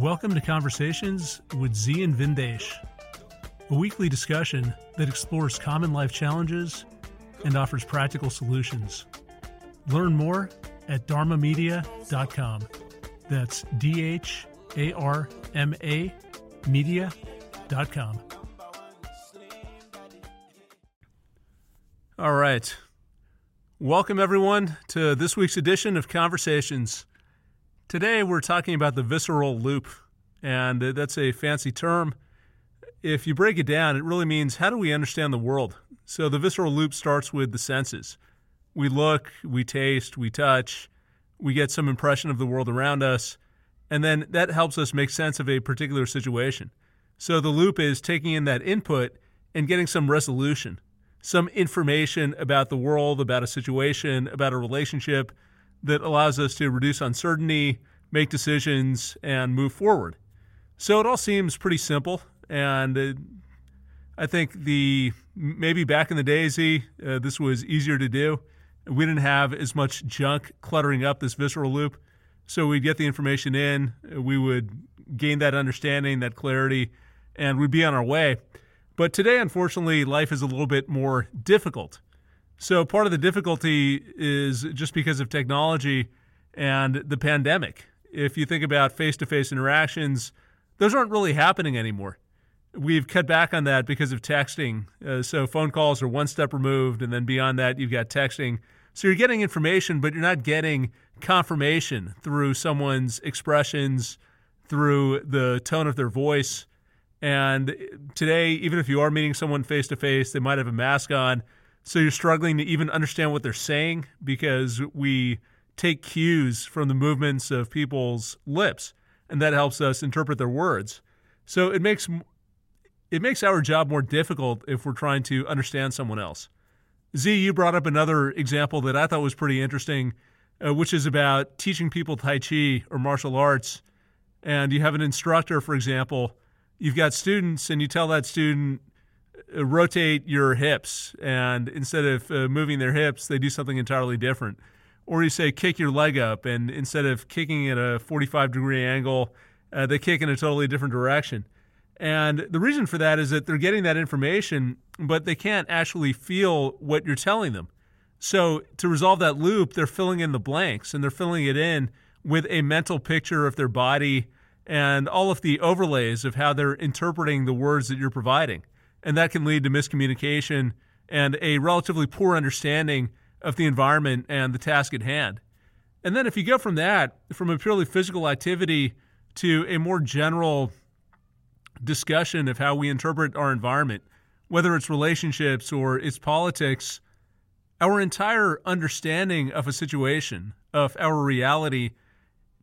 Welcome to Conversations with Z and Vindesh, a weekly discussion that explores common life challenges and offers practical solutions. Learn more at dharmamedia.com. That's D H A R M A media.com. All right. Welcome, everyone, to this week's edition of Conversations. Today, we're talking about the visceral loop, and that's a fancy term. If you break it down, it really means how do we understand the world? So, the visceral loop starts with the senses. We look, we taste, we touch, we get some impression of the world around us, and then that helps us make sense of a particular situation. So, the loop is taking in that input and getting some resolution, some information about the world, about a situation, about a relationship that allows us to reduce uncertainty, make decisions, and move forward. So it all seems pretty simple, and I think the maybe back in the days, uh, this was easier to do. We didn't have as much junk cluttering up this visceral loop, so we'd get the information in, we would gain that understanding, that clarity, and we'd be on our way. But today, unfortunately, life is a little bit more difficult. So part of the difficulty is just because of technology and the pandemic. If you think about face to face interactions, those aren't really happening anymore. We've cut back on that because of texting. Uh, so phone calls are one step removed, and then beyond that, you've got texting. So you're getting information, but you're not getting confirmation through someone's expressions, through the tone of their voice. And today, even if you are meeting someone face to face, they might have a mask on so you're struggling to even understand what they're saying because we take cues from the movements of people's lips, and that helps us interpret their words. So it makes it makes our job more difficult if we're trying to understand someone else. Z, you brought up another example that I thought was pretty interesting, uh, which is about teaching people Tai Chi or martial arts. And you have an instructor, for example, you've got students, and you tell that student, rotate your hips, and instead of uh, moving their hips, they do something entirely different. Or you say kick your leg up, and instead of kicking at a 45 degree angle, uh, they kick in a totally different direction. And the reason for that is that they're getting that information, but they can't actually feel what you're telling them. So to resolve that loop, they're filling in the blanks, and they're filling it in with a mental picture of their body and all of the overlays of how they're interpreting the words that you're providing and that can lead to miscommunication and a relatively poor understanding of the environment and the task at hand. And then if you go from that, from a purely physical activity to a more general discussion of how we interpret our environment, whether it's relationships or it's politics, our entire understanding of a situation, of our reality,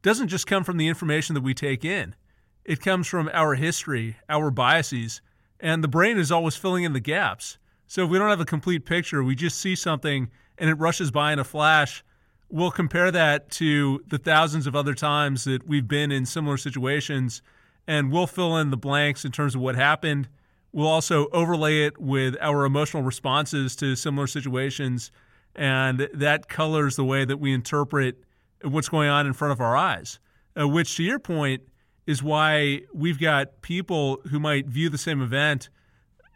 doesn't just come from the information that we take in. It comes from our history, our biases, and the brain is always filling in the gaps. So if we don't have a complete picture, we just see something and it rushes by in a flash. We'll compare that to the thousands of other times that we've been in similar situations, and we'll fill in the blanks in terms of what happened. We'll also overlay it with our emotional responses to similar situations, and that colors the way that we interpret what's going on in front of our eyes. Uh, which, to your point, is why we've got people who might view the same event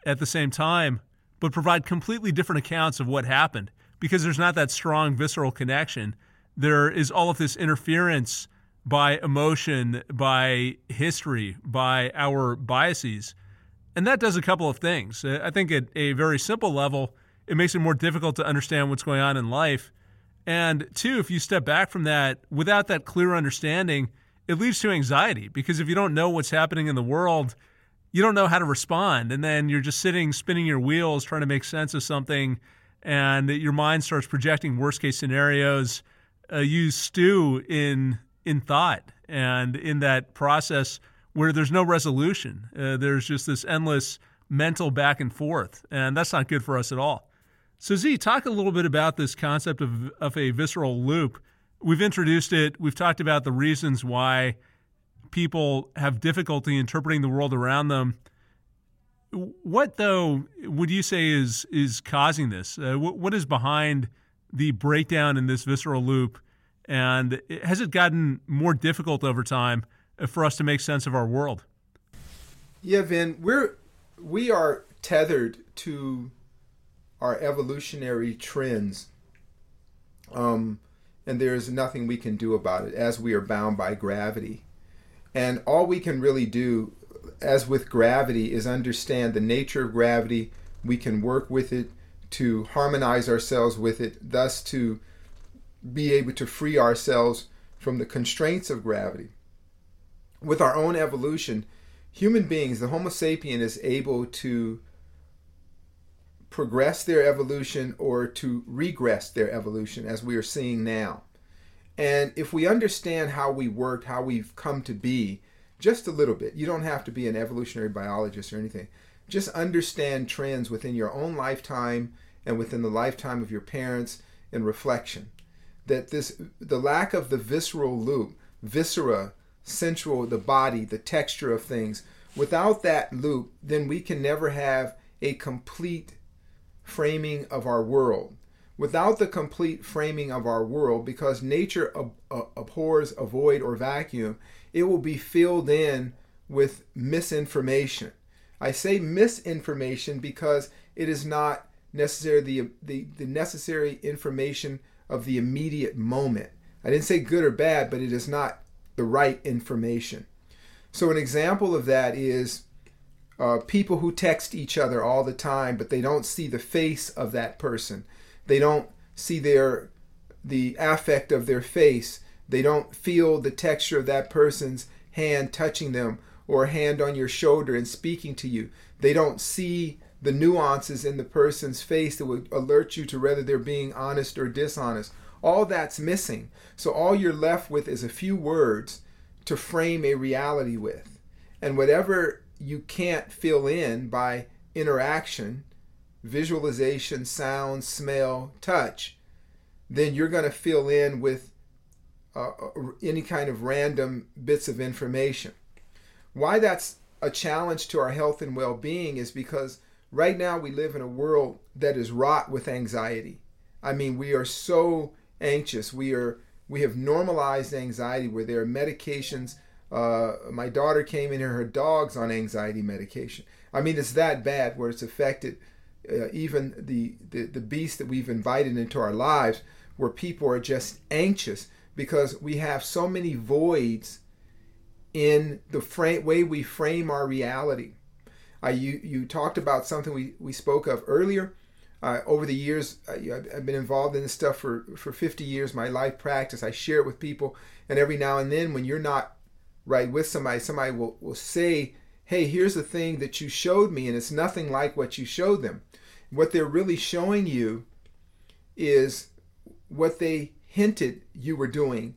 at the same time, but provide completely different accounts of what happened because there's not that strong visceral connection. There is all of this interference by emotion, by history, by our biases. And that does a couple of things. I think at a very simple level, it makes it more difficult to understand what's going on in life. And two, if you step back from that without that clear understanding, it leads to anxiety because if you don't know what's happening in the world, you don't know how to respond. And then you're just sitting, spinning your wheels, trying to make sense of something, and your mind starts projecting worst case scenarios. Uh, you stew in in thought and in that process where there's no resolution. Uh, there's just this endless mental back and forth, and that's not good for us at all. So, Z, talk a little bit about this concept of, of a visceral loop We've introduced it. We've talked about the reasons why people have difficulty interpreting the world around them. What though would you say is is causing this? Uh, what, what is behind the breakdown in this visceral loop, and has it gotten more difficult over time for us to make sense of our world. Yeah, Vin, we're we are tethered to our evolutionary trends, um, and there's nothing we can do about it as we are bound by gravity. And all we can really do, as with gravity, is understand the nature of gravity. We can work with it to harmonize ourselves with it, thus to be able to free ourselves from the constraints of gravity. With our own evolution, human beings, the Homo sapien, is able to progress their evolution or to regress their evolution, as we are seeing now. And if we understand how we worked, how we've come to be, just a little bit, you don't have to be an evolutionary biologist or anything. Just understand trends within your own lifetime and within the lifetime of your parents in reflection that this the lack of the visceral loop, viscera, central, the body, the texture of things, without that loop, then we can never have a complete framing of our world. Without the complete framing of our world, because nature ab- ab- abhors a void or vacuum, it will be filled in with misinformation. I say misinformation because it is not necessarily the, the, the necessary information of the immediate moment. I didn't say good or bad, but it is not the right information. So, an example of that is uh, people who text each other all the time, but they don't see the face of that person. They don't see their the affect of their face. They don't feel the texture of that person's hand touching them or a hand on your shoulder and speaking to you. They don't see the nuances in the person's face that would alert you to whether they're being honest or dishonest. All that's missing. So all you're left with is a few words to frame a reality with. And whatever you can't fill in by interaction, visualization, sound, smell, touch, then you're going to fill in with uh, uh, any kind of random bits of information. Why that's a challenge to our health and well being is because Right now, we live in a world that is wrought with anxiety. I mean, we are so anxious. We are we have normalized anxiety where there are medications. Uh, my daughter came in here; her dog's on anxiety medication. I mean, it's that bad where it's affected uh, even the, the the beast that we've invited into our lives, where people are just anxious because we have so many voids in the way we frame our reality. Uh, you you talked about something we, we spoke of earlier. Uh, over the years, uh, I've been involved in this stuff for, for 50 years, my life practice. I share it with people, and every now and then, when you're not right with somebody, somebody will, will say, Hey, here's the thing that you showed me, and it's nothing like what you showed them. What they're really showing you is what they hinted you were doing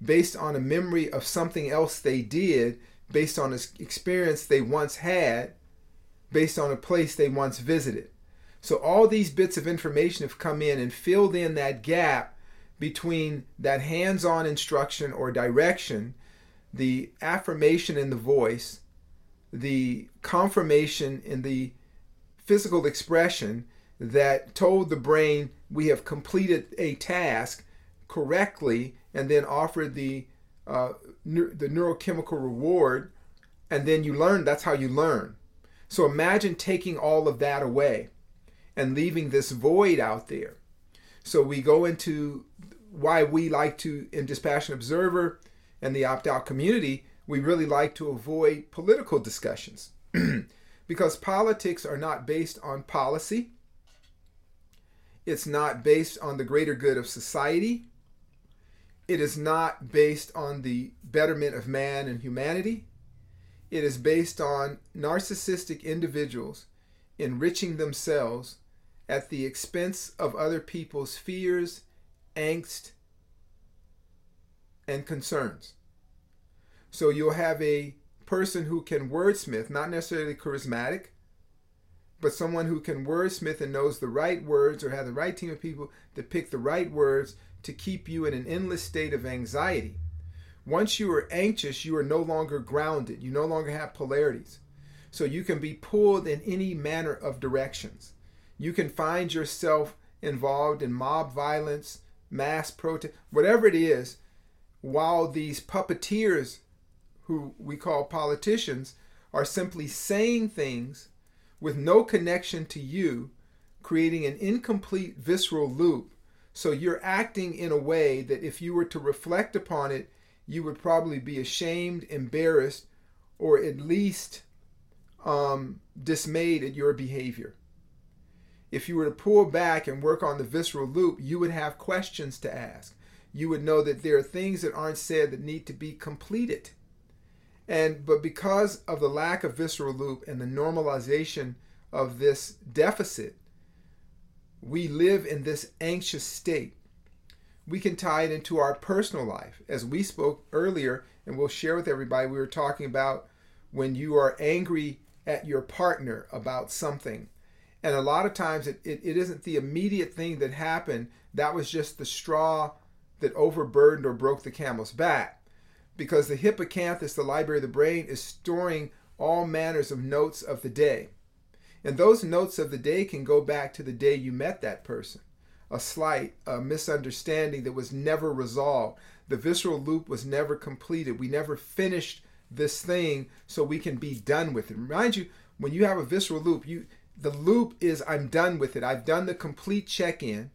based on a memory of something else they did, based on an experience they once had based on a place they once visited. So all these bits of information have come in and filled in that gap between that hands on instruction or direction, the affirmation in the voice, the confirmation in the physical expression that told the brain we have completed a task correctly and then offered the uh, the neurochemical reward and then you learn that's how you learn so imagine taking all of that away and leaving this void out there. So we go into why we like to, in Dispassionate Observer and the opt out community, we really like to avoid political discussions because politics are not based on policy. It's not based on the greater good of society. It is not based on the betterment of man and humanity. It is based on narcissistic individuals enriching themselves at the expense of other people's fears, angst, and concerns. So you'll have a person who can wordsmith, not necessarily charismatic, but someone who can wordsmith and knows the right words or have the right team of people to pick the right words to keep you in an endless state of anxiety. Once you are anxious, you are no longer grounded. You no longer have polarities. So you can be pulled in any manner of directions. You can find yourself involved in mob violence, mass protest, whatever it is, while these puppeteers who we call politicians, are simply saying things with no connection to you, creating an incomplete visceral loop. So you're acting in a way that if you were to reflect upon it, you would probably be ashamed, embarrassed, or at least um, dismayed at your behavior. If you were to pull back and work on the visceral loop, you would have questions to ask. You would know that there are things that aren't said that need to be completed. And but because of the lack of visceral loop and the normalization of this deficit, we live in this anxious state. We can tie it into our personal life. As we spoke earlier, and we'll share with everybody, we were talking about when you are angry at your partner about something. And a lot of times it, it, it isn't the immediate thing that happened, that was just the straw that overburdened or broke the camel's back. Because the hippocampus, the library of the brain, is storing all manners of notes of the day. And those notes of the day can go back to the day you met that person. A slight, a misunderstanding that was never resolved. The visceral loop was never completed. We never finished this thing so we can be done with it. Remind you, when you have a visceral loop, you the loop is I'm done with it. I've done the complete check-in.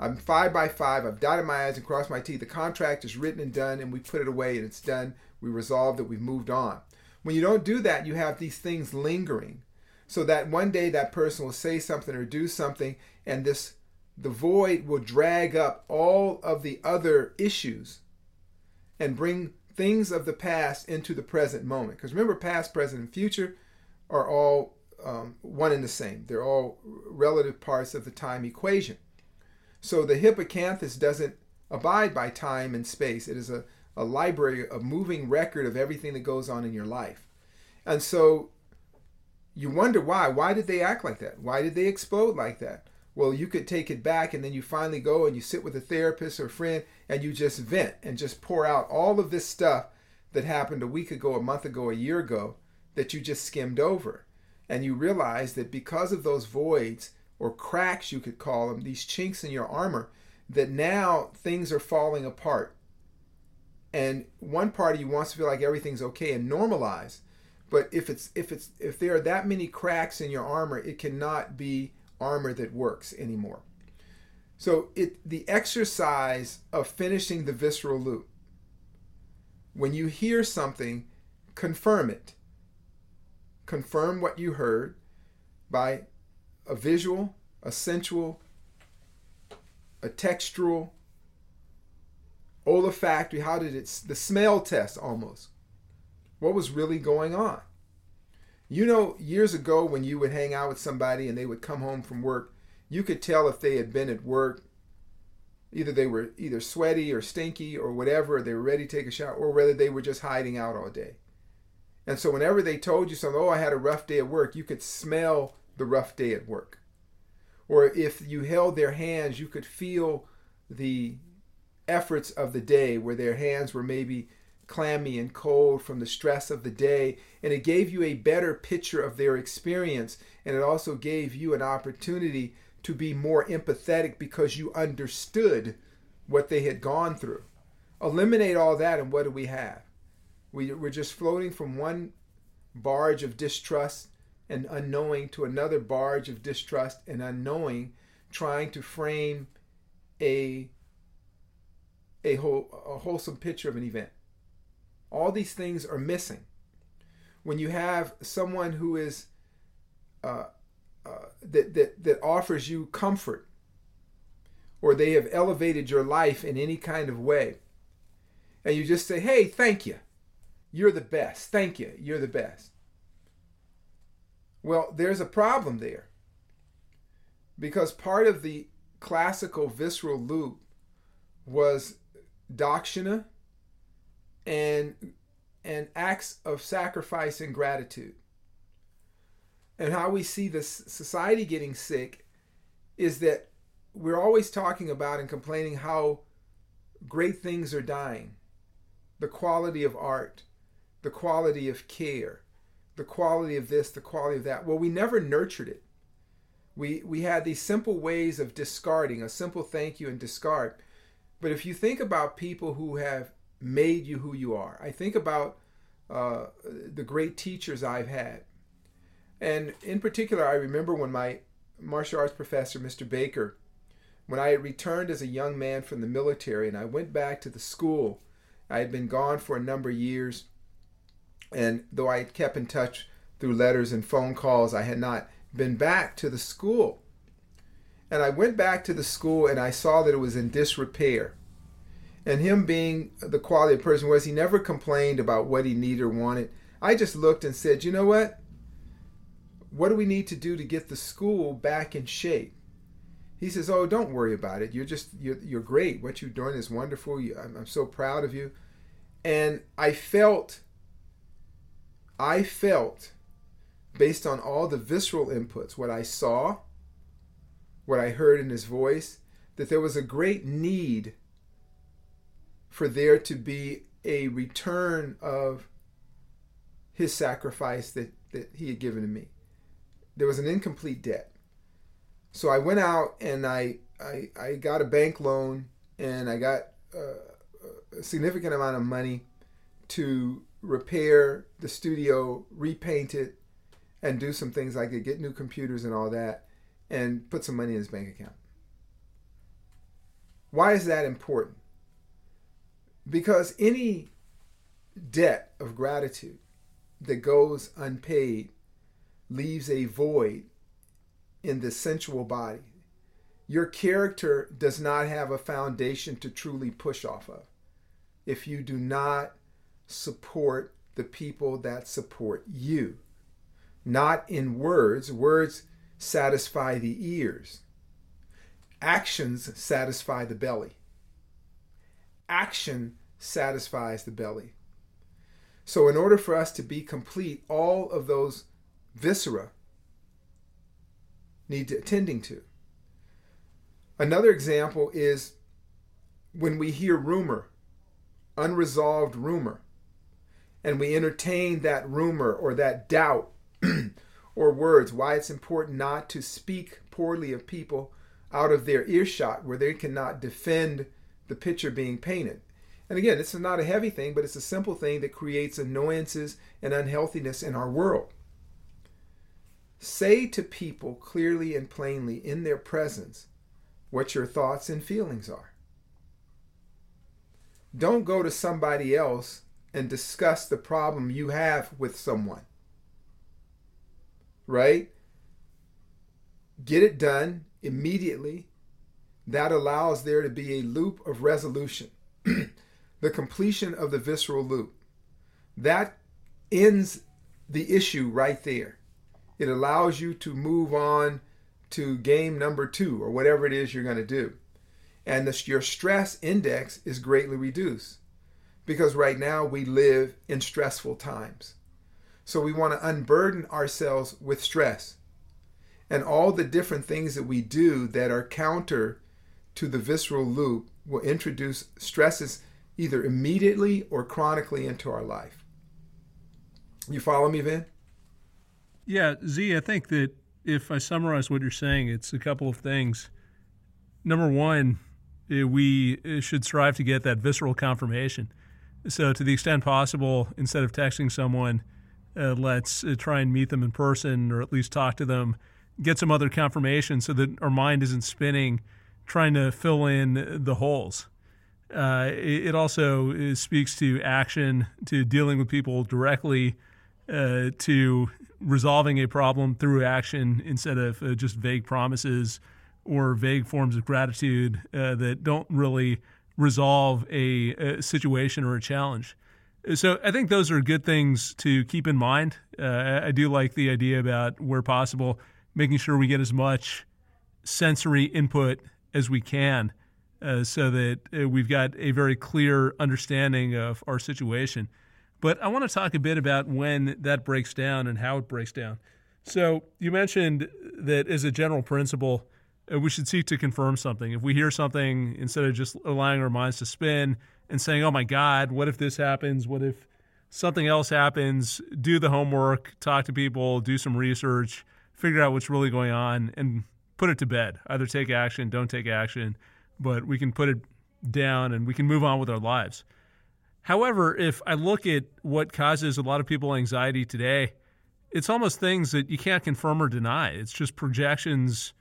I'm five by five. I've dotted my I's and crossed my T's. The contract is written and done, and we put it away and it's done. We resolved it. We've moved on. When you don't do that, you have these things lingering. So that one day that person will say something or do something, and this the void will drag up all of the other issues and bring things of the past into the present moment. Because remember, past, present, and future are all um, one and the same. They're all relative parts of the time equation. So the hippocampus doesn't abide by time and space. It is a, a library, a moving record of everything that goes on in your life. And so you wonder why. Why did they act like that? Why did they explode like that? Well, you could take it back and then you finally go and you sit with a therapist or friend and you just vent and just pour out all of this stuff that happened a week ago, a month ago, a year ago that you just skimmed over. And you realize that because of those voids or cracks, you could call them, these chinks in your armor, that now things are falling apart. And one part of you wants to feel like everything's okay and normalize. But if it's if it's if there are that many cracks in your armor, it cannot be armor that works anymore. So it the exercise of finishing the visceral loop. When you hear something, confirm it. Confirm what you heard by a visual, a sensual, a textual, olfactory. How did it? The smell test almost. What was really going on? You know, years ago when you would hang out with somebody and they would come home from work, you could tell if they had been at work. Either they were either sweaty or stinky or whatever, they were ready to take a shower, or whether they were just hiding out all day. And so whenever they told you something, oh, I had a rough day at work, you could smell the rough day at work. Or if you held their hands, you could feel the efforts of the day where their hands were maybe clammy and cold from the stress of the day, and it gave you a better picture of their experience, and it also gave you an opportunity to be more empathetic because you understood what they had gone through. Eliminate all that, and what do we have? We, we're just floating from one barge of distrust and unknowing to another barge of distrust and unknowing, trying to frame a a, whole, a wholesome picture of an event. All these things are missing. When you have someone who is uh, uh, that, that, that offers you comfort, or they have elevated your life in any kind of way, and you just say, hey, thank you. You're the best. Thank you. You're the best. Well, there's a problem there. Because part of the classical visceral loop was dakshina and and acts of sacrifice and gratitude. And how we see this society getting sick is that we're always talking about and complaining how great things are dying. The quality of art, the quality of care, the quality of this, the quality of that. Well, we never nurtured it. We we had these simple ways of discarding, a simple thank you and discard. But if you think about people who have made you who you are. I think about uh, the great teachers I've had. And in particular, I remember when my martial arts professor, Mr. Baker, when I had returned as a young man from the military and I went back to the school, I had been gone for a number of years. And though I had kept in touch through letters and phone calls, I had not been back to the school. And I went back to the school and I saw that it was in disrepair. And him being the quality of person was, he never complained about what he needed or wanted. I just looked and said, you know what? What do we need to do to get the school back in shape? He says, "Oh, don't worry about it. You're just you're, you're great. What you're doing is wonderful. I'm, I'm so proud of you." And I felt, I felt, based on all the visceral inputs, what I saw, what I heard in his voice, that there was a great need for there to be a return of his sacrifice that, that he had given to me. There was an incomplete debt. So I went out and I, I, I got a bank loan and I got uh, a significant amount of money to repair the studio, repaint it, and do some things like it, get new computers and all that, and put some money in his bank account. Why is that important? Because any debt of gratitude that goes unpaid leaves a void in the sensual body. Your character does not have a foundation to truly push off of if you do not support the people that support you. Not in words, words satisfy the ears, actions satisfy the belly action satisfies the belly. So, in order for us to be complete, all of those viscera need attending to. Another example is when we hear rumor, unresolved rumor, and we entertain that rumor or that doubt or words, why it's important not to speak poorly of people out of their earshot where they cannot defend the picture being painted. And again, this is not a heavy thing, but it's a simple thing that creates annoyances and unhealthiness in our world. Say to people clearly and plainly in their presence what your thoughts and feelings are. Don't go to somebody else and discuss the problem you have with someone. Right? Get it done immediately that allows there to be a loop of resolution, the completion of the visceral loop. That ends the issue right there. It allows you to move on to game number two or whatever it is you're going to do. And the, your stress index is greatly reduced because right now we live in stressful times. So we want to unburden ourselves with stress and all the different things that we do that are counter to the visceral loop will introduce stresses either immediately or chronically into our life. You follow me, Vin? Yeah, Z, I think that if I summarize what you're saying, it's a couple of things. Number one, eh, we eh, should strive to get that visceral confirmation. So, to the extent possible, instead of texting someone, uh, let's uh, try and meet them in person or at least talk to them, get some other confirmation so that our mind isn't spinning trying to fill in the holes. Uh, it, also uh, speaks to action, to dealing with people directly, uh, to resolving a problem through action instead of uh, just vague promises or vague forms of gratitude that don't really resolve a, a, situation or a challenge. So I think those are good things to keep in mind. Uh, I do like the idea about where possible, making sure we get as much sensory input as we can uh, so that uh, we've got a very clear understanding of our situation. But I want to talk a bit about when that breaks down and how it breaks down. So you mentioned that as a general principle, Uh, we should seek to confirm something. If we hear something, instead of just allowing our minds to spin and saying, oh my God, what if this happens? What if something else happens? Do the homework, talk to people, do some research, figure out what's really going on, and put it to bed. Either take action, don't take action, but we can put it down and we can move on with our lives. However, if I look at what causes a lot of people anxiety today, it's almost things that you can't confirm or deny. It's just projections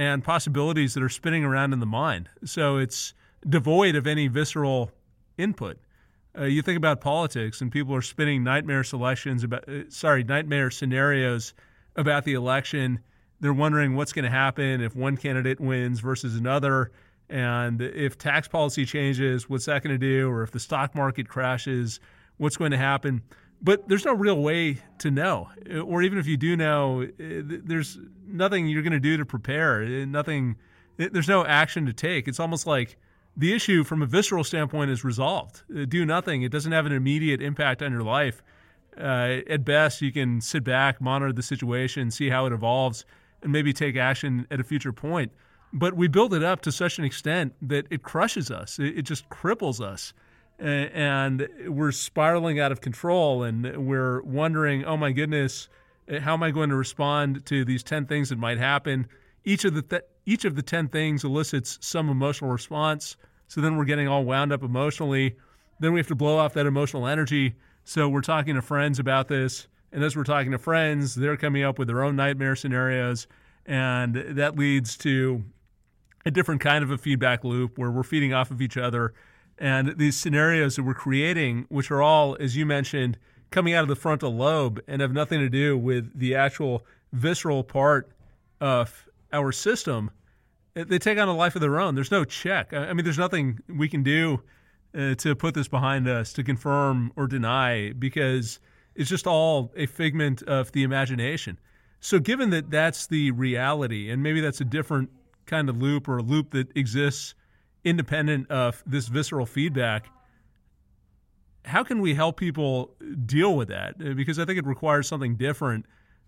and possibilities that are spinning around in the mind. So it's devoid of any visceral input. Uh, you think about politics, and people are spinning nightmare selections about, uh, sorry, nightmare scenarios about the election. They're wondering what's going to happen if one candidate wins versus another, and if tax policy changes, what's that going to do, or if the stock market crashes, what's going to happen. But there's no real way to know, or even if you do know, uh, there's nothing you're going to do to prepare. Uh, nothing. There's no action to take. It's almost like the issue from a visceral standpoint is resolved. Uh, do nothing. It doesn't have an immediate impact on your life. Uh, at best, you can sit back, monitor the situation, see how it evolves, and maybe take action at a future point. But we build it up to such an extent that it crushes us. It, it just cripples us. And we're spiraling out of control and we're wondering, oh my goodness, uh, how am I going to respond to these 10 things that might happen? Each of the th- each of the 10 things elicits some emotional response. So then we're getting all wound up emotionally. Then we have to blow off that emotional energy. So we're talking to friends about this. And as we're talking to friends, they're coming up with their own nightmare scenarios. And that leads to a different kind of a feedback loop where we're feeding off of each other. And these scenarios that we're creating, which are all, as you mentioned, coming out of the frontal lobe and have nothing to do with the actual visceral part of our system, they take on a life of their own. There's no check. I mean, there's nothing we can do uh, to put this behind us to confirm or deny because it's just all a figment of the imagination. So, given that that's the reality, and maybe that's a different kind of loop or a loop that exists independent of this visceral feedback, how can we help people deal with that? Uh, because I think it requires something different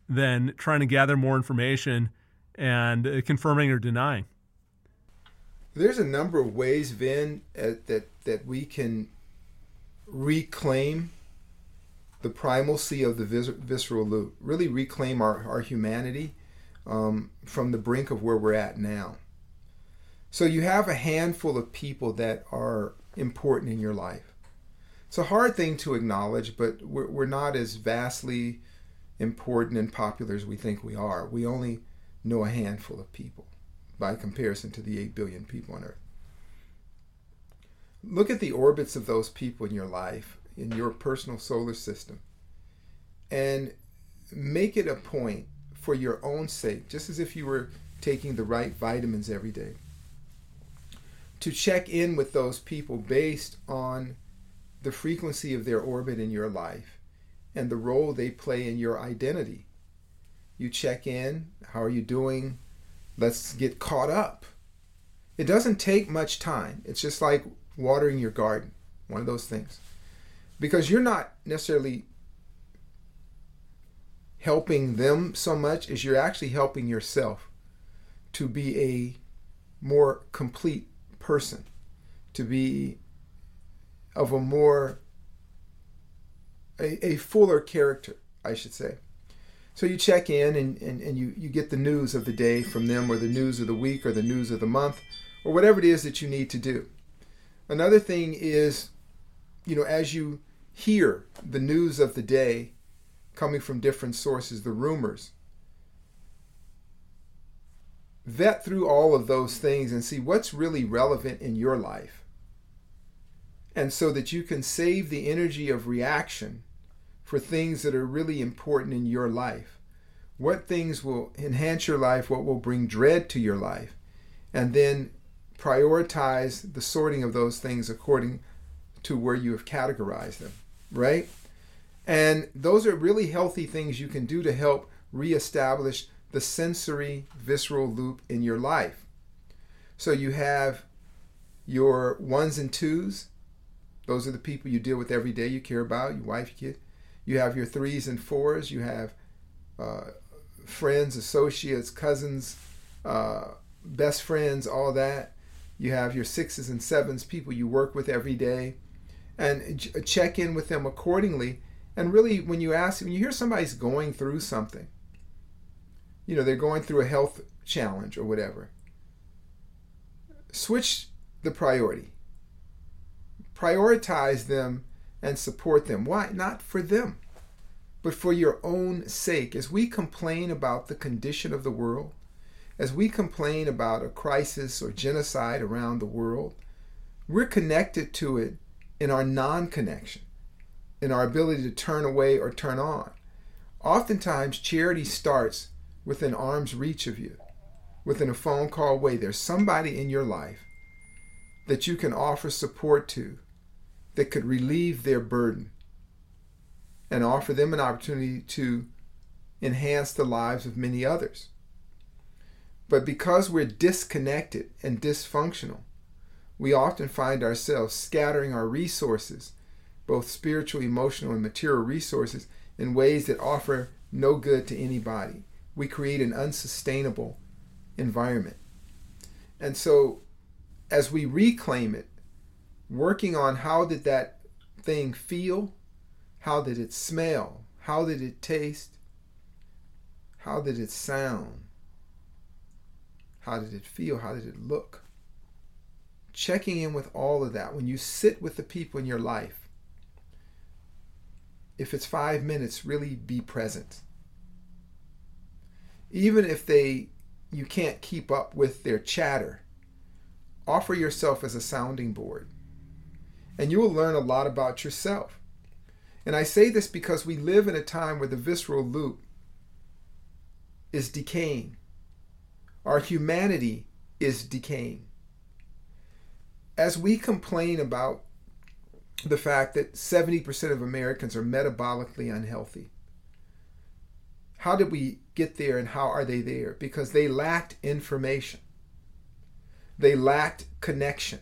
than trying to gather more information and uh, confirming or denying. There's a number of ways, Vin, uh, that that we can reclaim the primalcy of the vis- visceral loop. Really reclaim our, our humanity um, from the brink of where we're at now. So you have a handful of people that are important in your life. It's a hard thing to acknowledge, but we're, we're not as vastly important and popular as we think we are. We only know a handful of people by comparison to the 8 billion people on Earth. Look at the orbits of those people in your life, in your personal solar system, and make it a point for your own sake, just as if you were taking the right vitamins every day, to check in with those people based on the frequency of their orbit in your life and the role they play in your identity you check in. How are you doing? Let's get caught up. It doesn't take much time. It's just like watering your garden, one of those things. Because you're not necessarily helping them so much as you're actually helping yourself to be a more complete person, to be of a more a, a fuller character, I should say. So you check in and, and, and you, you get the news of the day from them, or the news of the week, or the news of the month, or whatever it is that you need to do. Another thing is, you know, as you hear the news of the day coming from different sources, the rumors, vet through all of those things and see what's really relevant in your life. And so that you can save the energy of reaction for things that are really important in your life. What things will enhance your life? What will bring dread to your life? And then prioritize the sorting of those things according to where you have categorized them, right? And those are really healthy things you can do to help reestablish the sensory visceral loop in your life. So you have your ones and twos. Those are the people you deal with every day, you care about, your wife, your kid. You have your threes and fours. You have uh, friends, associates, cousins, uh, best friends, all that. You have your sixes and sevens, people you work with every day, and check in with them accordingly. And really, when you ask, when you hear somebody's going through something, you know, they're going through a health challenge or whatever, switch the priority. Prioritize them and support them. Why? Not for them, but for your own sake. As we complain about the condition of the world, as we complain about a crisis or genocide around the world, we're connected to it in our non connection, in our ability to turn away or turn on. Oftentimes, charity starts within arm's reach of you, within a phone call away. There's somebody in your life that you can offer support to that could relieve their burden and offer them an opportunity to enhance the lives of many others. But because we're disconnected and dysfunctional, we often find ourselves scattering our resources, both spiritual, emotional, and material resources, in ways that offer no good to anybody. We create an unsustainable environment. And so, as we reclaim it, working on how did that thing feel? How did it smell? How did it taste? How did it sound? How did it feel? How did it look? Checking in with all of that when you sit with the people in your life. If it's five minutes, really be present. Even if they you can't keep up with their chatter, offer yourself as a sounding board. And you will learn a lot about yourself. And I say this because we live in a time where the visceral loop is decaying. Our humanity is decaying. As we complain about the fact that 70% of Americans are metabolically unhealthy, how did we get there and how are they there? Because they lacked information, they lacked connection.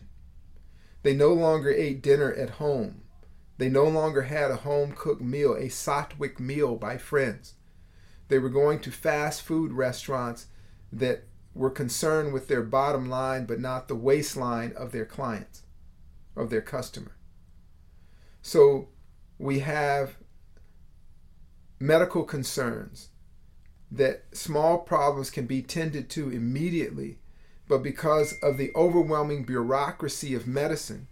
They no longer ate dinner at home. They no longer had a home cooked meal, a Satwik meal by friends. They were going to fast food restaurants that were concerned with their bottom line but not the waistline of their clients, of their customer. So we have medical concerns that small problems can be tended to immediately, but because of the overwhelming bureaucracy of medicine,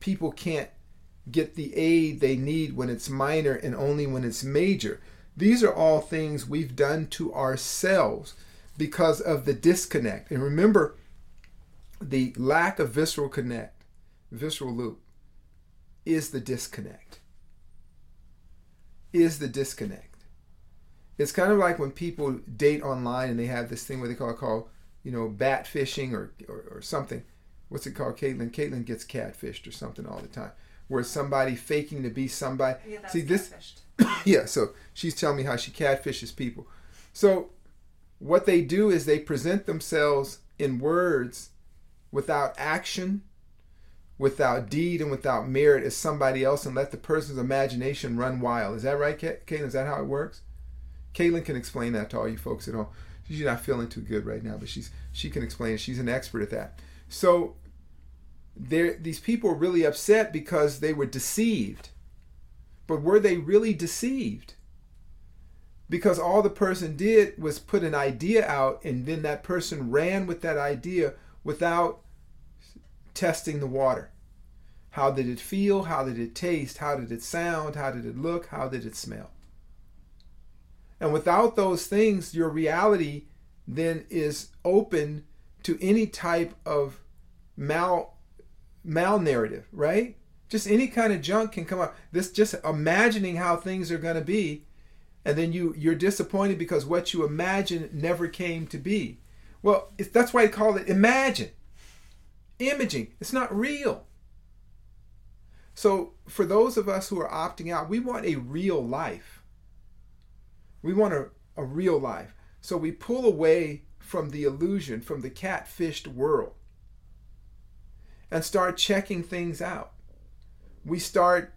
people can't get the aid they need when it's minor and only when it's major. These are all things we've done to ourselves because of the disconnect. And remember, the lack of visceral connect, visceral loop, is the disconnect. Is the disconnect. It's kind of like when people date online and they have this thing where they call it call, you know, bat fishing or, or, or something. What's it called, Caitlin? Caitlin gets catfished or something all the time. Where somebody faking to be somebody. Yeah, See this yeah, so she's telling me how she catfishes people. So what they do is they present themselves in words without action, without deed, and without merit as somebody else and let the person's imagination run wild. Is that right, Caitlin? Is that how it works? Caitlin can explain that to all you folks at home. She's not feeling too good right now, but she's she can explain it. She's an expert at that. So there these people are really upset because they were deceived. But were they really deceived? because all the person did was put an idea out and then that person ran with that idea without testing the water. How did it feel? How did it taste? How did it sound? How did it look? How did it smell? And without those things, your reality then is open to any type of mal mal narrative, right? Just any kind of junk can come up. This just imagining how things are going to be and then you you're disappointed because what you imagine never came to be. Well, that's why I call it imagine, imaging. It's not real. So for those of us who are opting out, we want a real life. We want a, a real life. So we pull away from the illusion, from the catfished world, and start checking things out we start,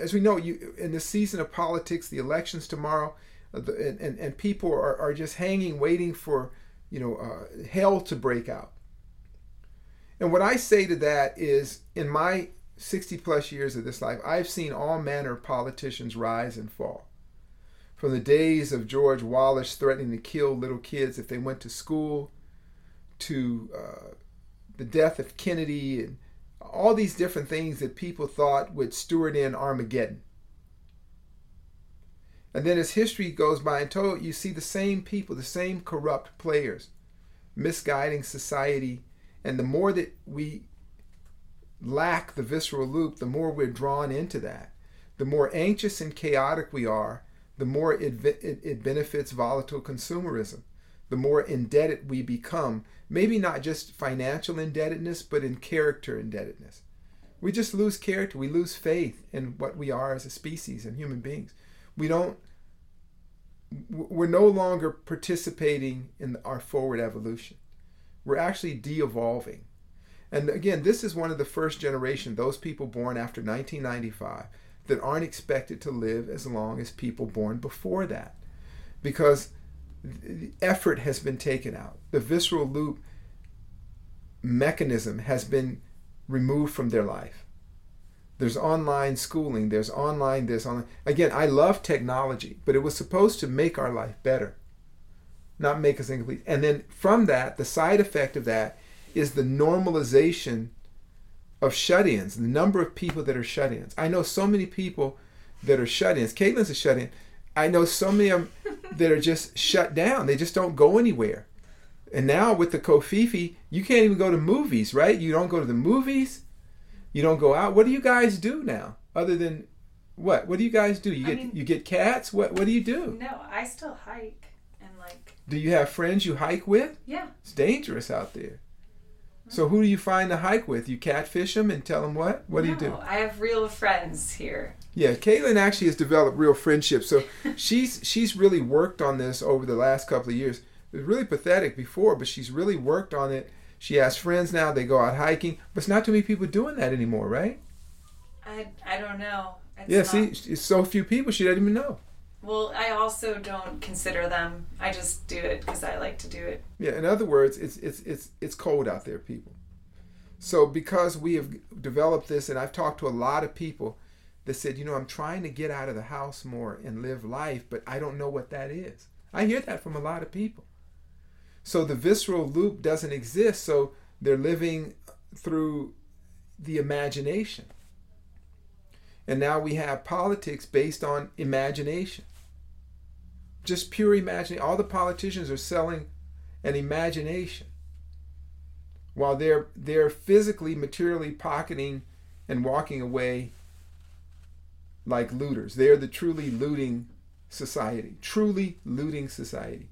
as we know, you in the season of politics, the elections tomorrow, uh, and, and, and people are, are just hanging, waiting for, you know, uh, hell to break out. And what I say to that is, in my 60 plus years of this life, I've seen all manner of politicians rise and fall. From the days of George Wallace threatening to kill little kids if they went to school, to uh, the death of Kennedy and all these different things that people thought would steward in Armageddon. And then as history goes by and told, you see the same people, the same corrupt players, misguiding society. And the more that we lack the visceral loop, the more we're drawn into that. The more anxious and chaotic we are, the more it, it, it benefits volatile consumerism. The more indebted we become, maybe not just financial indebtedness, but in character indebtedness. We just lose character. We lose faith in what we are as a species and human beings. We don't we're no longer participating in our forward evolution. We're actually de evolving. And again, this is one of the first generation, those people born after 1995, that aren't expected to live as long as people born before that. Because the effort has been taken out. The visceral loop mechanism has been removed from their life. There's online schooling, there's online this, online. Again, I love technology, but it was supposed to make our life better, not make us incomplete. And then from that, the side effect of that is the normalization of shut ins, the number of people that are shut ins. I know so many people that are shut ins. Caitlin's a shut in. I know so many of them that are just shut down. They just don't go anywhere. And now with the Kofifi, you can't even go to movies, right? You don't go to the movies. You don't go out. What do you guys do now, other than what? What do you guys do? You get mean, you get cats. What What do you do? No, I still hike and like. Do you have friends you hike with? Yeah. It's dangerous out there. So who do you find to hike with? You catfish them and tell them what? What no, do you do? I have real friends here. Yeah, Caitlin actually has developed real friendships. So she's she's really worked on this over the last couple of years. It was really pathetic before, but she's really worked on it she has friends now. They go out hiking, but it's not too many people doing that anymore, right? I I don't know. It's yeah, not... see, it's so few people she doesn't even know. Well, I also don't consider them. I just do it because I like to do it. Yeah, in other words, it's it's it's it's cold out there, people. So because we have developed this, and I've talked to a lot of people that said, you know, I'm trying to get out of the house more and live life, but I don't know what that is. I hear that from a lot of people. So the visceral loop doesn't exist. So they're living through the imagination. And now we have politics based on imagination. Just pure imagination. All the politicians are selling an imagination while they're they're physically materially pocketing and walking away like looters. They're the truly looting society, truly looting society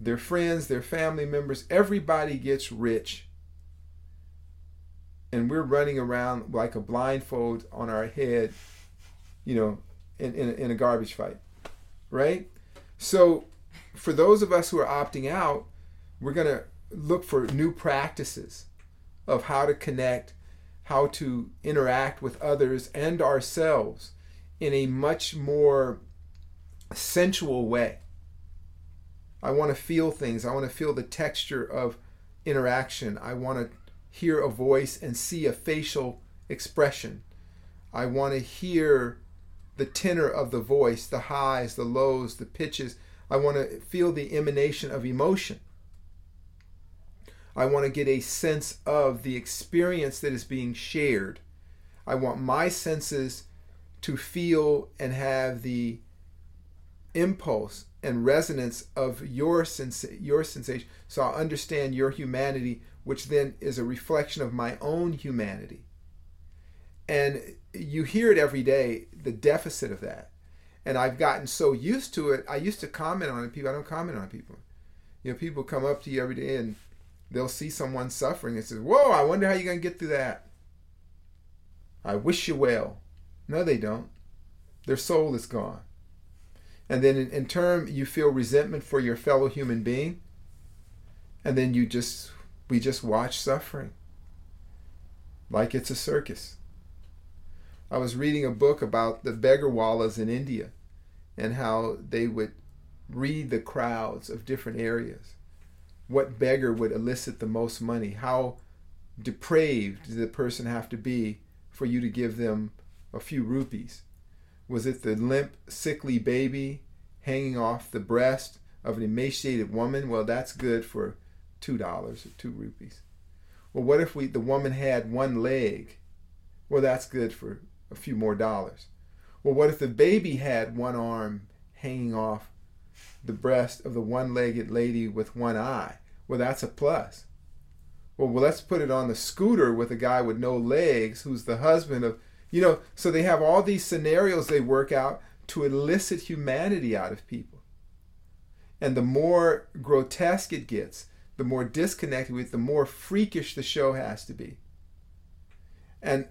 their friends, their family members, everybody gets rich. And we're running around like a blindfold on our head, you know, in, in, in a garbage fight, right? So, for those of us who are opting out, we're going to look for new practices of how to connect, how to interact with others and ourselves in a much more sensual way I want to feel things. I want to feel the texture of interaction. I want to hear a voice and see a facial expression. I want to hear the tenor of the voice, the highs, the lows, the pitches. I want to feel the emanation of emotion. I want to get a sense of the experience that is being shared. I want my senses to feel and have the impulse and resonance of your sens- your sensation so I'll understand your humanity which then is a reflection of my own humanity and you hear it every day the deficit of that. And I've gotten so used to it I used to comment on it people I don't comment on people. You know people come up to you every day and they'll see someone suffering and say whoa I wonder how you're going to get through that. I wish you well. No they don't. Their soul is gone. And then in, in turn you feel resentment for your fellow human being. And then you just we just watch suffering. Like it's a circus i was reading a book about the beggarwalas in india and how they would read the crowds of different areas what beggar would elicit the most money how depraved did the person have to be for you to give them a few rupees was it the limp, sickly baby hanging off the breast of an emaciated woman? Well, that's good for $2 or 2 rupees. Well, what if we the woman had one leg? Well, that's good for a few more dollars. Well, what if the baby had one arm hanging off the breast of the one-legged lady with one eye? Well, that's a plus. Well, well, let's put it on the scooter with a guy with no legs who's the husband of, you know, so they have all these scenarios they work out to elicit humanity out of people. And the more grotesque it gets, the more disconnected with, the more freakish the show has to be. And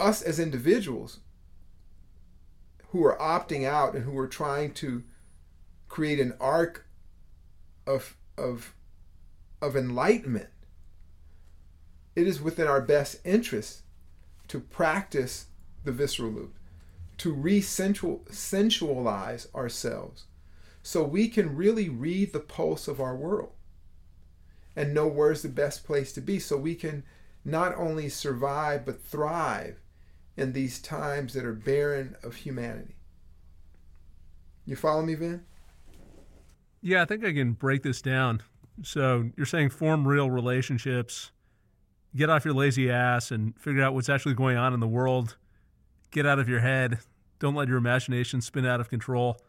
us as individuals who are opting out and who are trying to create an arc of of of enlightenment it is within our best interest to practice the visceral loop to re-sensualize ourselves so we can really read the pulse of our world and know where's the best place to be so we can not only survive but thrive in these times that are barren of humanity. You follow me, Vin? Yeah, I think I can break this down. So you're saying form real relationships, get off your lazy ass and figure out what's actually going on in the world, get out of your head, don't let your imagination spin out of control.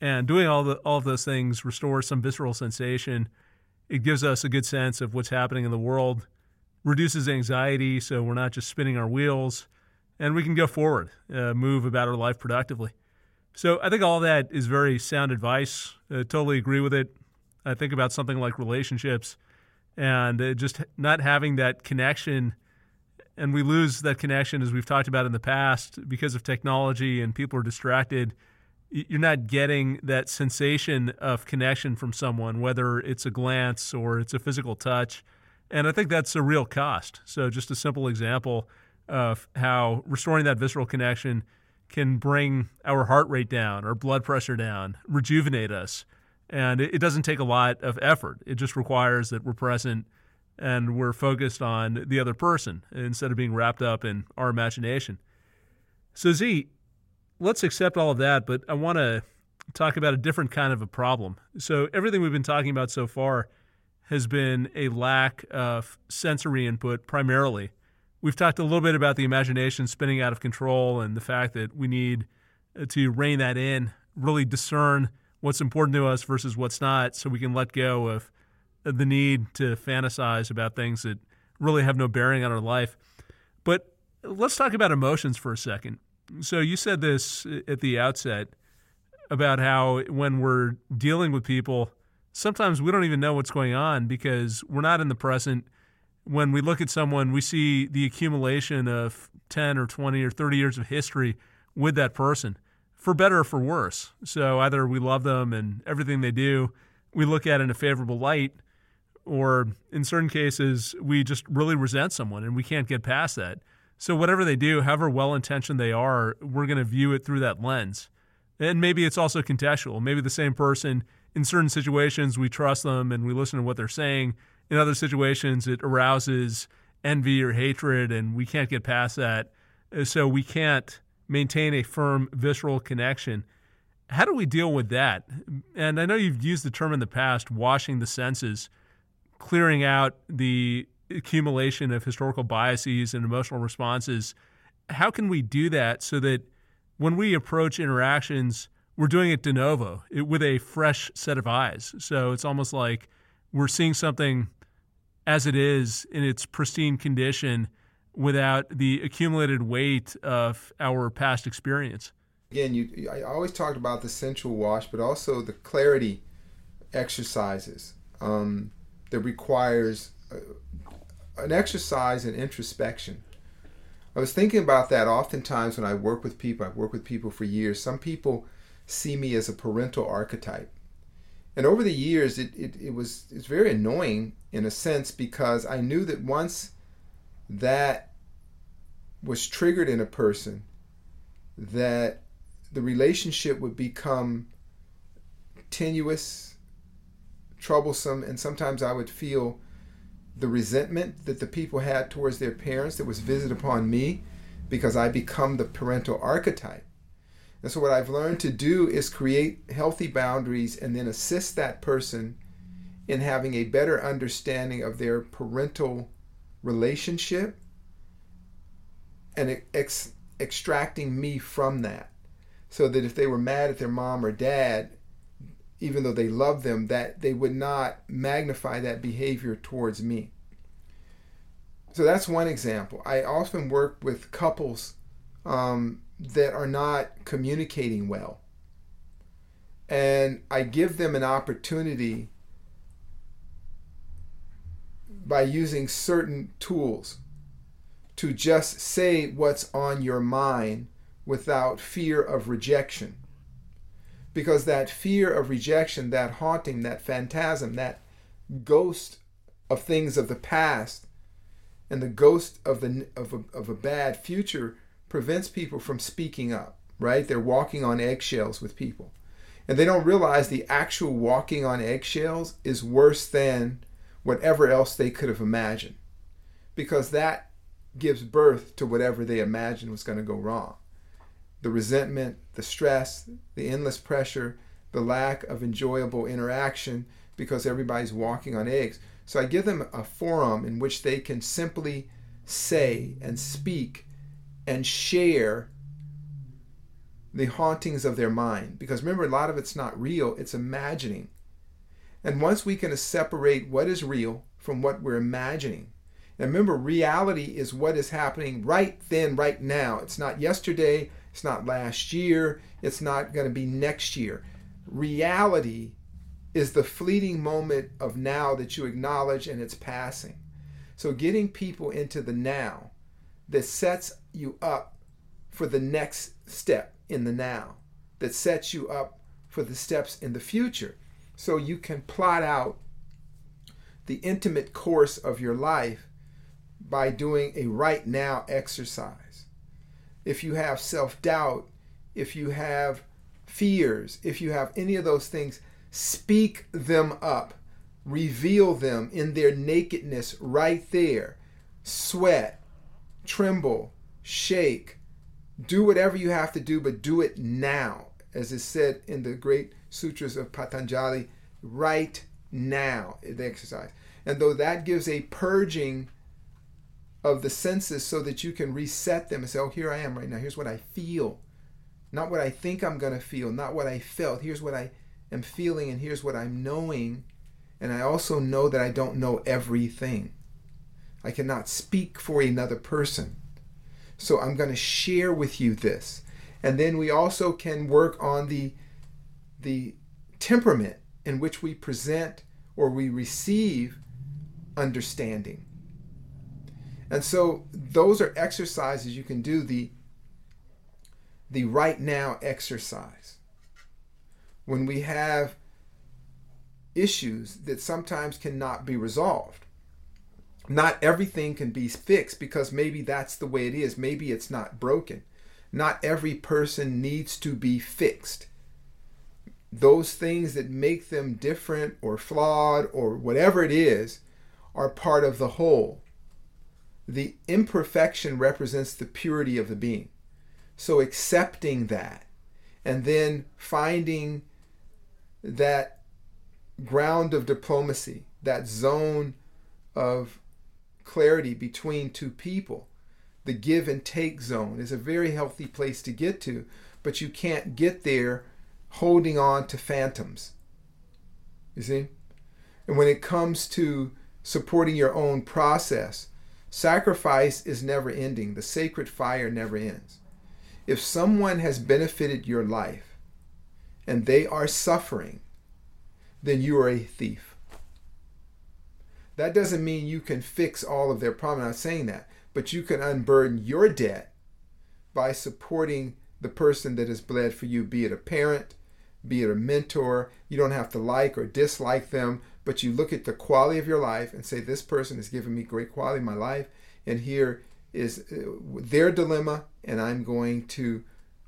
And doing all the all of those things restores some visceral sensation. It gives us a good sense of what's happening in the world, reduces anxiety so we're not just spinning our wheels and we can go forward, uh, move about our life productively. So I think all that is very sound advice. I totally agree with it. I think about something like relationships and uh, just not having that connection. And we lose that connection, as we've talked about in the past, because of technology and people are distracted. You're not getting that sensation of connection from someone, whether it's a glance or it's a physical touch. And I think that's a real cost. So, just a simple example of how restoring that visceral connection can bring our heart rate down, our blood pressure down, rejuvenate us. And it, doesn't take a lot of effort. It just requires that we're present and we're focused on the other person instead of being wrapped up in our imagination. So, Zi, let's accept all of that, but I want to talk about a different kind of a problem. So, everything we've been talking about so far has been a lack of sensory input primarily We've talked a little bit about the imagination spinning out of control and the fact that we need uh, to rein that in, really discern what's important to us versus what's not, so we can let go of the need to fantasize about things that really have no bearing on our life. But let's talk about emotions for a second. So, you said this at the outset about how when we're dealing with people, sometimes we don't even know what's going on because we're not in the present when we look at someone, we see the accumulation of 10 or 20 or 30 years of history with that person, for better or for worse. So either we love them and everything they do, we look at in a favorable light, or in certain cases, we just really resent someone and we can't get past that. So whatever they do, however well intentioned they are, we're going to view it through that lens. And maybe it's also contextual. Maybe the same person in certain situations, we trust them and we listen to what they're saying in other situations it arouses envy or hatred, and we can't get past that. Uh, so we can't maintain a firm visceral connection. How do we deal with that? And I know you've used the term in the past, washing the senses, clearing out the accumulation of historical biases and emotional responses. How can we do that so that when we approach interactions, we're doing it de novo it, with a fresh set of eyes? So it's almost like we're seeing something as it is in its pristine condition without the accumulated weight of our past experience. Again, you I always talked about the sensual wash, but also the clarity exercises um, that requires uh, an exercise in introspection. I was thinking about that oftentimes when I work with people. I've worked with people for years. Some people see me as a parental archetype and over the years it, it, it was it's very annoying in a sense because i knew that once that was triggered in a person that the relationship would become tenuous troublesome and sometimes i would feel the resentment that the people had towards their parents that was visited upon me because i become the parental archetype. And so, what I've learned to do is create healthy boundaries and then assist that person in having a better understanding of their parental relationship and ex- extracting me from that. So that if they were mad at their mom or dad, even though they love them, that they would not magnify that behavior towards me. So that's one example. I often work with couples um, that are not communicating well. And I give them an opportunity by using certain tools to just say what's on your mind without fear of rejection. Because that fear of rejection, that haunting, that phantasm, that ghost of things of the past, and the ghost of, the, of, a, of a bad future prevents people from speaking up, right? They're walking on eggshells with people. And they don't realize the actual walking on eggshells is worse than whatever else they could have imagined. Because that gives birth to whatever they imagined was going to go wrong. The resentment, the stress, the endless pressure, the lack of enjoyable interaction because everybody's walking on eggs. So I give them a forum in which they can simply say and speak and share the hauntings of their mind. Because remember, a lot of it's not real, it's imagining. And once we can separate what is real from what we're imagining, and remember, reality is what is happening right then, right now. It's not yesterday, it's not last year, it's not going to be next year. Reality is the fleeting moment of now that you acknowledge and it's passing. So, getting people into the now that sets you up for the next step in the now, that sets you up for the steps in the future. So, you can plot out the intimate course of your life by doing a right now exercise. If you have self doubt, if you have fears, if you have any of those things, speak them up, reveal them in their nakedness right there. Sweat, tremble, shake, do whatever you have to do, but do it now. As is said in the great sutras of Patanjali, right now, the exercise. And though that gives a purging of the senses so that you can reset them and say, oh, here I am right now. Here's what I feel. Not what I think I'm going to feel, not what I felt. Here's what I am feeling, and here's what I'm knowing. And I also know that I don't know everything. I cannot speak for another person. So I'm going to share with you this. And then we also can work on the, the temperament in which we present or we receive understanding. And so those are exercises you can do the the right now exercise. When we have issues that sometimes cannot be resolved. Not everything can be fixed because maybe that's the way it is. Maybe it's not broken. Not every person needs to be fixed. Those things that make them different or flawed or whatever it is are part of the whole the imperfection represents the purity of the being. So accepting that and then finding that ground of diplomacy, that zone of clarity between two people, the give and take zone is a very healthy place to get to, but you can't get there holding on to phantoms. You see? And when it comes to supporting your own process, Sacrifice is never ending, the sacred fire never ends. If someone has benefited your life and they are suffering, then you are a thief. That doesn't mean you can fix all of their problems. I'm not saying that, but you can unburden your debt by supporting the person that has bled for you, be it a parent, be it a mentor. You don't have to like or dislike them, but you look at the quality of your life and say, This person has given me great quality in my life, and here is uh, their dilemma, and I'm going to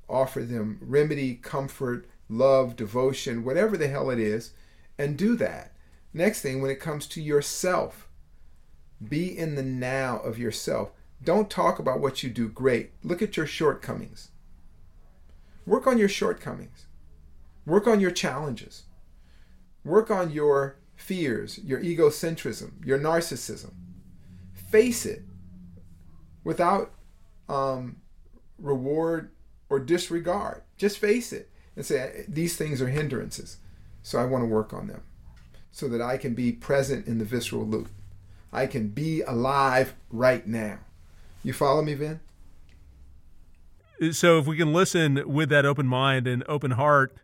offer them remedy, comfort, love, devotion, whatever the hell it is, and do that. Next thing, when it comes to yourself, be in the now of yourself. Don't talk about what you do great. Look at your shortcomings. Work on your shortcomings. Work on your challenges. Work on your fears, your egocentrism, your narcissism. face it without um, reward or disregard. Just face it and say, these things are hindrances. So I want to work on them so that I can be present in the visceral loop. I can be alive right now. You follow me, Vin? So if we can listen with that open mind and open heart,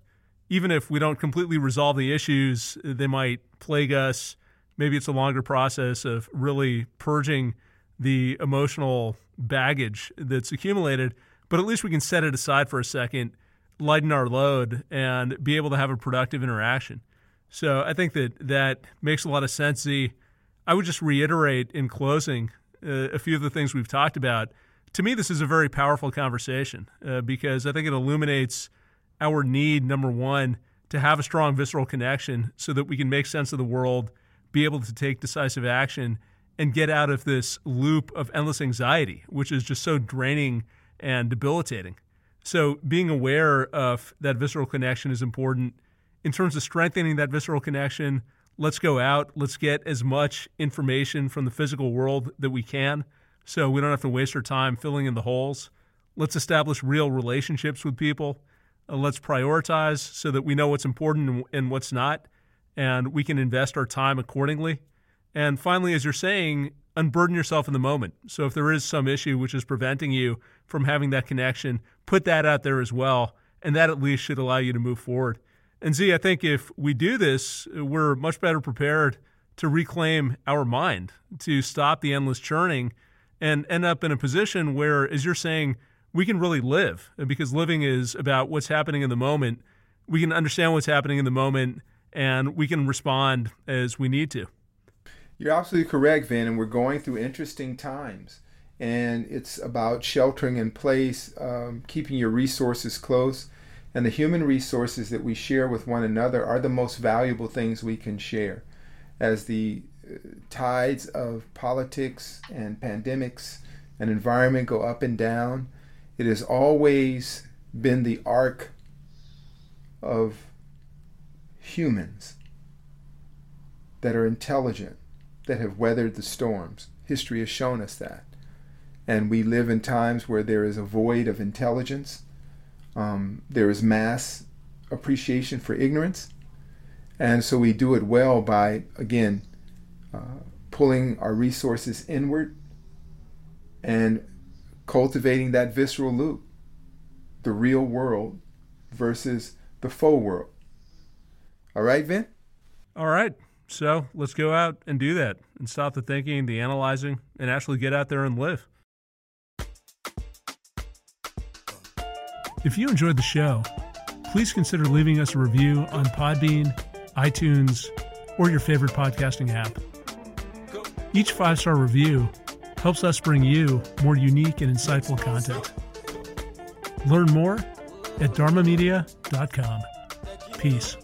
even if we don't completely resolve the issues, they might plague us. Maybe it's a longer process of really purging the emotional baggage that's accumulated, but at least we can set it aside for a second, lighten our load, and be able to have a productive interaction. So I think that that makes a lot of sense. Zi. I would just reiterate in closing uh, a few of the things we've talked about. To me, this is a very powerful conversation uh, because I think it illuminates our need, number one, to have a strong visceral connection so that we can make sense of the world, be able to take decisive action, and get out of this loop of endless anxiety, which is just so draining and debilitating. So, being aware of that visceral connection is important. In terms of strengthening that visceral connection, let's go out, let's get as much information from the physical world that we can so we don't have to waste our time filling in the holes. Let's establish real relationships with people. Uh, let's prioritize so that we know what's important and what's not, and we can invest our time accordingly. And finally, as you're saying, unburden yourself in the moment. So if there is some issue which is preventing you from having that connection, put that out there as well. And that at least should allow you to move forward. And Zi, I think if we do this, we're much better prepared to reclaim our mind, to stop the endless churning, and end up in a position where, as you're saying, we can really live because living is about what's happening in the moment. We can understand what's happening in the moment and we can respond as we need to. You're absolutely correct, Vin, and we're going through interesting times. And it's about sheltering in place, um, keeping your resources close. And the human resources that we share with one another are the most valuable things we can share. As the tides of politics and pandemics and environment go up and down, it has always been the arc of humans that are intelligent that have weathered the storms. History has shown us that. And we live in times where there is a void of intelligence, um, there is mass appreciation for ignorance. And so we do it well by, again, pulling our resources inward and cultivating that visceral loop the real world versus the faux world. All right, Vin? All right. So let's go out and do that and stop the thinking, the analyzing, and actually get out there and live. If you enjoyed the show, please consider leaving us a review on Podbean, iTunes, or your favorite podcasting app. Each five star review helps us bring you more unique and insightful content. Learn more at dharmamedia.com. Peace.